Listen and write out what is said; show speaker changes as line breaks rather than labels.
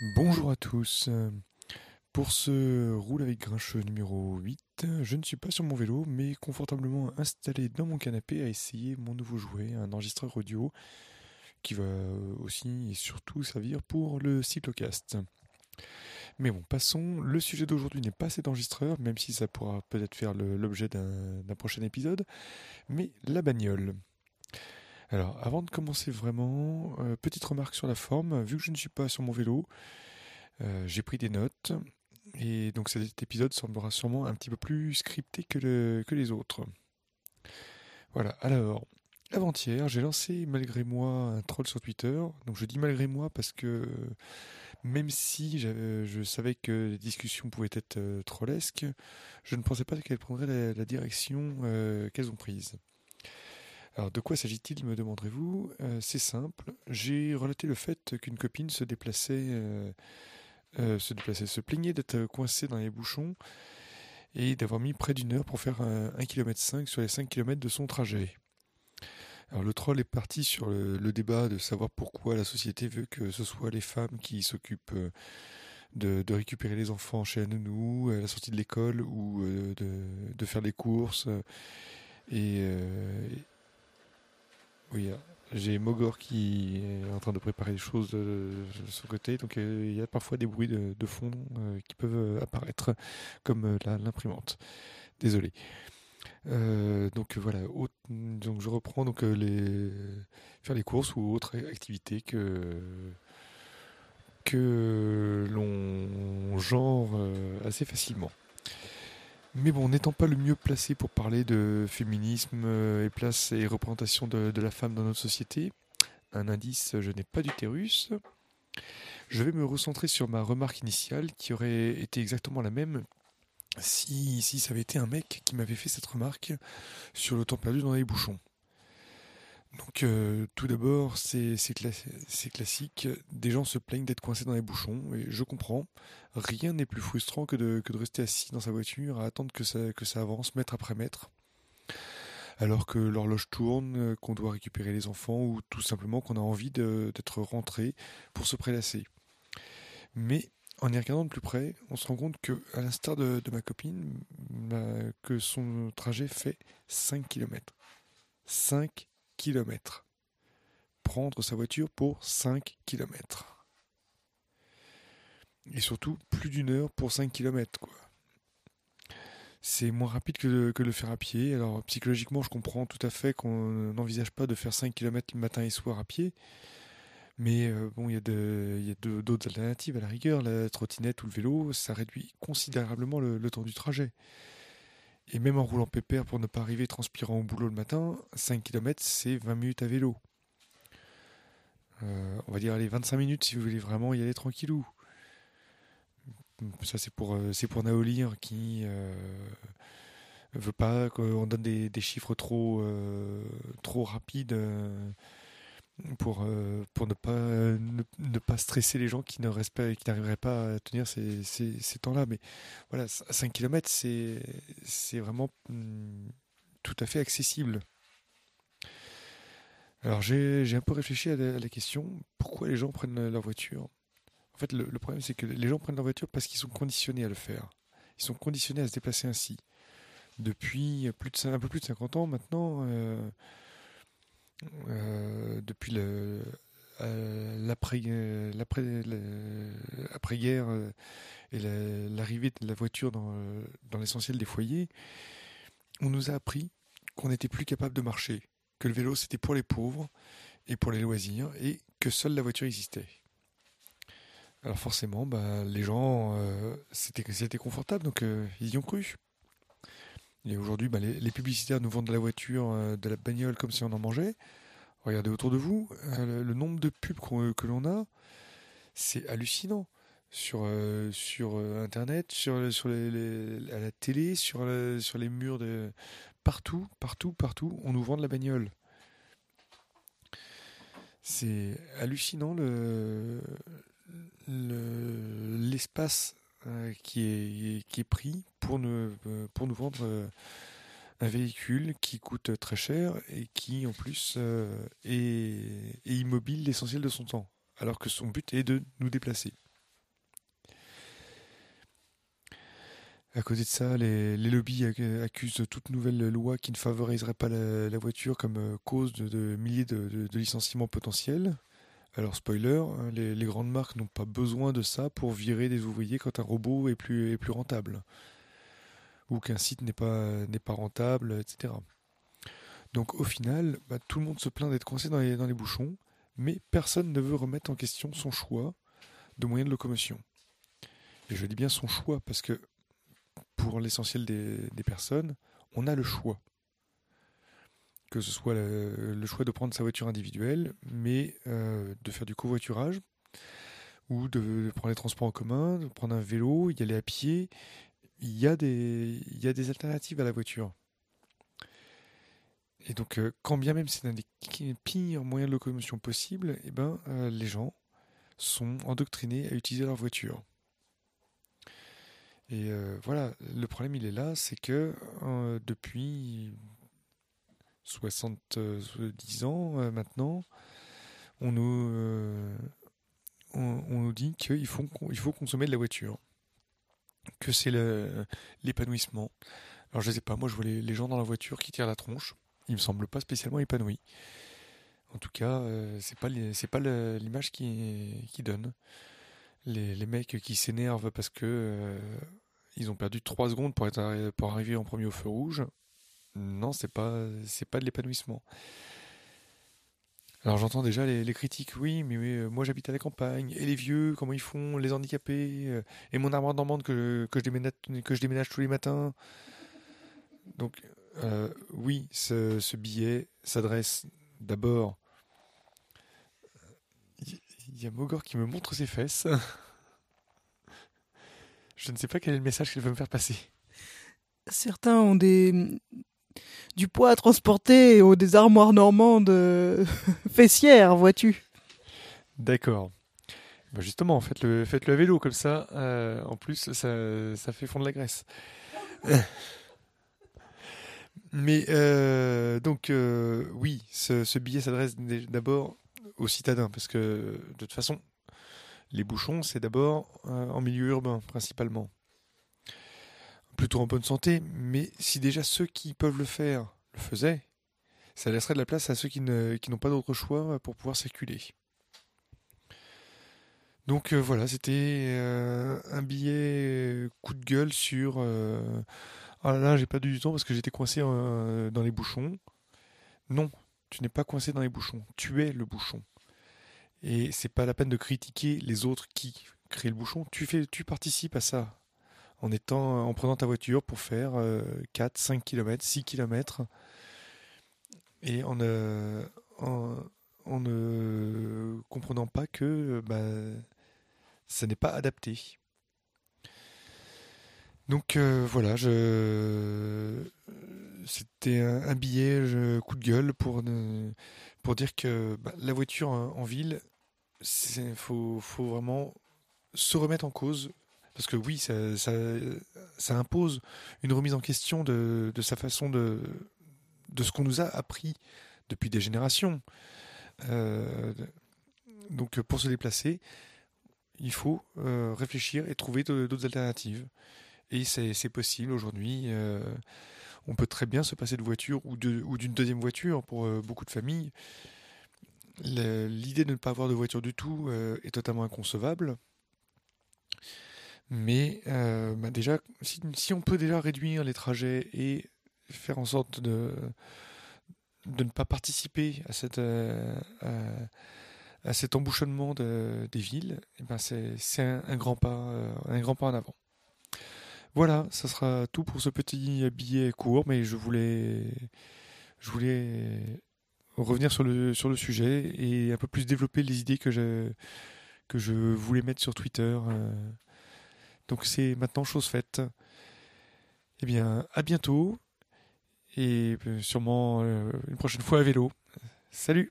Bonjour à tous. Pour ce roule avec grincheux numéro 8, je ne suis pas sur mon vélo, mais confortablement installé dans mon canapé à essayer mon nouveau jouet, un enregistreur audio qui va aussi et surtout servir pour le cyclocast. Mais bon, passons. Le sujet d'aujourd'hui n'est pas cet enregistreur, même si ça pourra peut-être faire l'objet d'un prochain épisode, mais la bagnole. Alors, avant de commencer vraiment, euh, petite remarque sur la forme. Vu que je ne suis pas sur mon vélo, euh, j'ai pris des notes. Et donc cet épisode semblera sûrement un petit peu plus scripté que, les autres. Voilà, alors, avant-hier, j'ai lancé malgré moi un troll sur Twitter. Donc je dis malgré moi parce que même si je savais que les discussions pouvaient être euh, trollesques, je ne pensais pas qu'elles prendraient la, direction qu'elles ont prise. Alors de quoi s'agit-il, me demanderez-vous? Euh, C'est simple. J'ai relaté le fait qu'une copine se déplaçait, euh, euh, se déplaçait, se plaignait d'être coincée dans les bouchons et d'avoir mis près d'une heure pour faire un, 1 km 5 sur les 5 km de son trajet. Alors le troll est parti sur le, débat de savoir pourquoi la société veut que ce soit les femmes qui s'occupent de, récupérer les enfants chez la nounou à la sortie de l'école ou de, de, faire les courses et, oui, j'ai Mogor qui est en train de préparer des choses de, son côté, donc euh, il y a parfois des bruits de, fond euh, qui peuvent euh, apparaître, comme l'imprimante. Désolé. donc voilà, donc je reprends donc les faire les courses ou autres activités que que l'on genre assez facilement. Mais bon, n'étant pas le mieux placé pour parler de féminisme euh, et place et représentation de, la femme dans notre société, un indice, je n'ai pas d'utérus, je vais me recentrer sur ma remarque initiale qui aurait été exactement la même si, si ça avait été un mec qui m'avait fait cette remarque sur le temps perdu dans les bouchons. Donc euh, tout d'abord, c'est classique. Des gens se plaignent d'être coincés dans les bouchons, et je comprends. Rien n'est plus frustrant que de, que de rester assis dans sa voiture à attendre que ça, que ça avance mètre après mètre. Alors que l'horloge tourne, qu'on doit récupérer les enfants, ou tout simplement qu'on a envie d'être rentré pour se prélasser. Mais en y regardant de plus près, on se rend compte que, à l'instar de, ma copine, que son trajet fait 5 km. 5 Prendre sa voiture pour 5 km. Et surtout, plus d'une heure pour 5 km, quoi. C'est moins rapide que le faire à pied. Alors, psychologiquement, je comprends tout à fait qu'on n'envisage pas de faire 5 km le matin et soir à pied. Mais euh, bon, il y a d'autres alternatives à la rigueur. La trottinette ou le vélo, ça réduit considérablement le temps du trajet. Et même en roulant pépère pour ne pas arriver transpirant au boulot le matin, 5 km c'est 20 minutes à vélo. Euh, on va dire allez 25 minutes si vous voulez vraiment y aller tranquillou. Ça c'est pour euh, c'est pour Naolir qui euh, veut pas qu'on donne des, des, chiffres trop trop rapides pour euh, pour ne pas ne, pas stresser les gens qui ne qui n'arriveraient pas à tenir ces, ces, ces temps-là. Mais voilà 5 km c'est c'est vraiment hmm, tout à fait accessible. Alors j'ai j'ai un peu réfléchi à la, question pourquoi les gens prennent leur voiture? En fait le, problème c'est que les gens prennent leur voiture parce qu'ils sont conditionnés à le faire. Ils sont conditionnés à se déplacer ainsi. Depuis plus de un peu plus de 50 ans maintenant euh, euh, depuis le l'après l'après guerre euh, et l'arrivée de la voiture dans, l'essentiel des foyers, on nous a appris qu'on n'était plus capable de marcher, que le vélo c'était pour les pauvres et pour les loisirs et que seule la voiture existait. Alors forcément, bah, les gens, euh, c'était confortable, donc ils y ont cru. Et aujourd'hui, bah, les, publicitaires nous vendent de la voiture, euh, de la bagnole comme si on en mangeait. Regardez autour de vous, euh, le, nombre de pubs que l'on a, c'est hallucinant. Sur euh, sur internet, sur les, à la télé, sur sur les murs de partout, partout, partout, on nous vend de la bagnole. C'est hallucinant le l'espace euh, qui, est, qui est pris pour nous, euh, pour nous vendre euh, un véhicule qui coûte très cher et qui en plus euh, est, immobile l'essentiel de son temps, alors que son but est de nous déplacer. À côté de ça, les, lobbies accusent toute nouvelle loi qui ne favoriserait pas la, voiture comme euh, cause de, milliers de, licenciements potentiels. Alors spoiler, hein, les, grandes marques n'ont pas besoin de ça pour virer des ouvriers quand un robot est plus rentable. Ou qu'un site n'est pas, rentable, etc. Donc au final, bah, tout le monde se plaint d'être coincé dans les, dans les bouchons, mais personne ne veut remettre en question son choix de moyen de locomotion. Et je dis bien son choix, parce que pour l'essentiel des, personnes, on a le choix. Que ce soit le, choix de prendre sa voiture individuelle, mais euh, de faire du covoiturage, ou de, prendre les transports en commun, de prendre un vélo, y aller à pied. Il y a des, il y a des alternatives à la voiture. Et donc, euh, quand bien même c'est un des pires moyens de locomotion possibles, eh ben, euh, les gens sont endoctrinés à utiliser leur voiture. Et euh, voilà, le problème il est là, c'est que depuis 70 ans maintenant, on nous, on, nous dit qu'il faut, il faut consommer de la voiture, que c'est l'épanouissement. Alors je sais pas, moi je vois les, gens dans la voiture qui tirent la tronche il me semble pas spécialement épanoui. En tout cas, euh, c'est pas pas l'image qui qui donne. Les, les mecs qui s'énervent parce que euh, ils ont perdu 3 secondes pour être pour arriver en premier au feu rouge. Non, c'est pas c'est pas de l'épanouissement. Alors j'entends déjà les, critiques, oui, mais, euh, moi j'habite à la campagne, et les vieux, comment ils font, les handicapés, et mon armoire d'emmande que, que, je déménage, que je déménage tous les matins. Donc euh, oui, ce, billet s'adresse d'abord. Il y a Mogor qui me montre ses fesses. Je ne sais pas quel est le message qu'elle veut me faire passer.
Certains ont des du poids à transporter ou des armoires normandes fessières, vois-tu.
D'accord. Bah, justement, faites-le faites -le à vélo comme ça. Euh, en plus, ça, ça fait fondre la graisse. Mais euh, donc euh, oui, ce, billet s'adresse d'abord aux citadins parce que de toute façon, les bouchons, c'est d'abord euh, en milieu urbain principalement. En bonne santé, mais si déjà ceux qui peuvent le faire le faisaient, ça laisserait de la place à ceux qui n'ont pas d'autre choix pour pouvoir circuler. Donc voilà, c'était un billet coup de gueule sur ah là, j'ai pas du temps parce que j'étais coincé euh, dans les bouchons. Non, tu n'es pas coincé dans les bouchons. Tu es le bouchon. Et c'est pas la peine de critiquer les autres qui créent le bouchon. Tu fais, tu participes à ça en étant, en prenant ta voiture pour faire 4, 5 km, 6 km et en, ne comprenant pas que bah, ça n'est pas adapté. Donc euh, voilà, c'était un, billet, coup de gueule pour, pour dire que bah, la voiture en ville, il faut, faut, vraiment se remettre en cause. Parce que oui, ça, impose une remise en question de, sa façon de, ce qu'on nous a appris depuis des générations. Euh, donc pour se déplacer, il faut euh, réfléchir et trouver d'autres alternatives. Et c'est possible aujourd'hui. Euh, on peut très bien se passer de voiture ou d'une deuxième voiture pour beaucoup de familles. L'idée de ne pas avoir de voiture du tout est totalement inconcevable. Mais bah déjà, si, on peut déjà réduire les trajets et faire en sorte de, de ne pas participer à, cette, à, cet embouchonnement de, des villes, eh ben c'est un, un, grand pas, un grand pas en avant. Voilà, ça sera tout pour ce petit billet court, mais je voulais, je voulais revenir sur le, sur le sujet et un peu plus développer les idées que je, que je voulais mettre sur Twitter. Euh. Donc c'est maintenant chose faite. Eh bien, à bientôt et euh, sûrement euh, une prochaine fois à vélo. Salut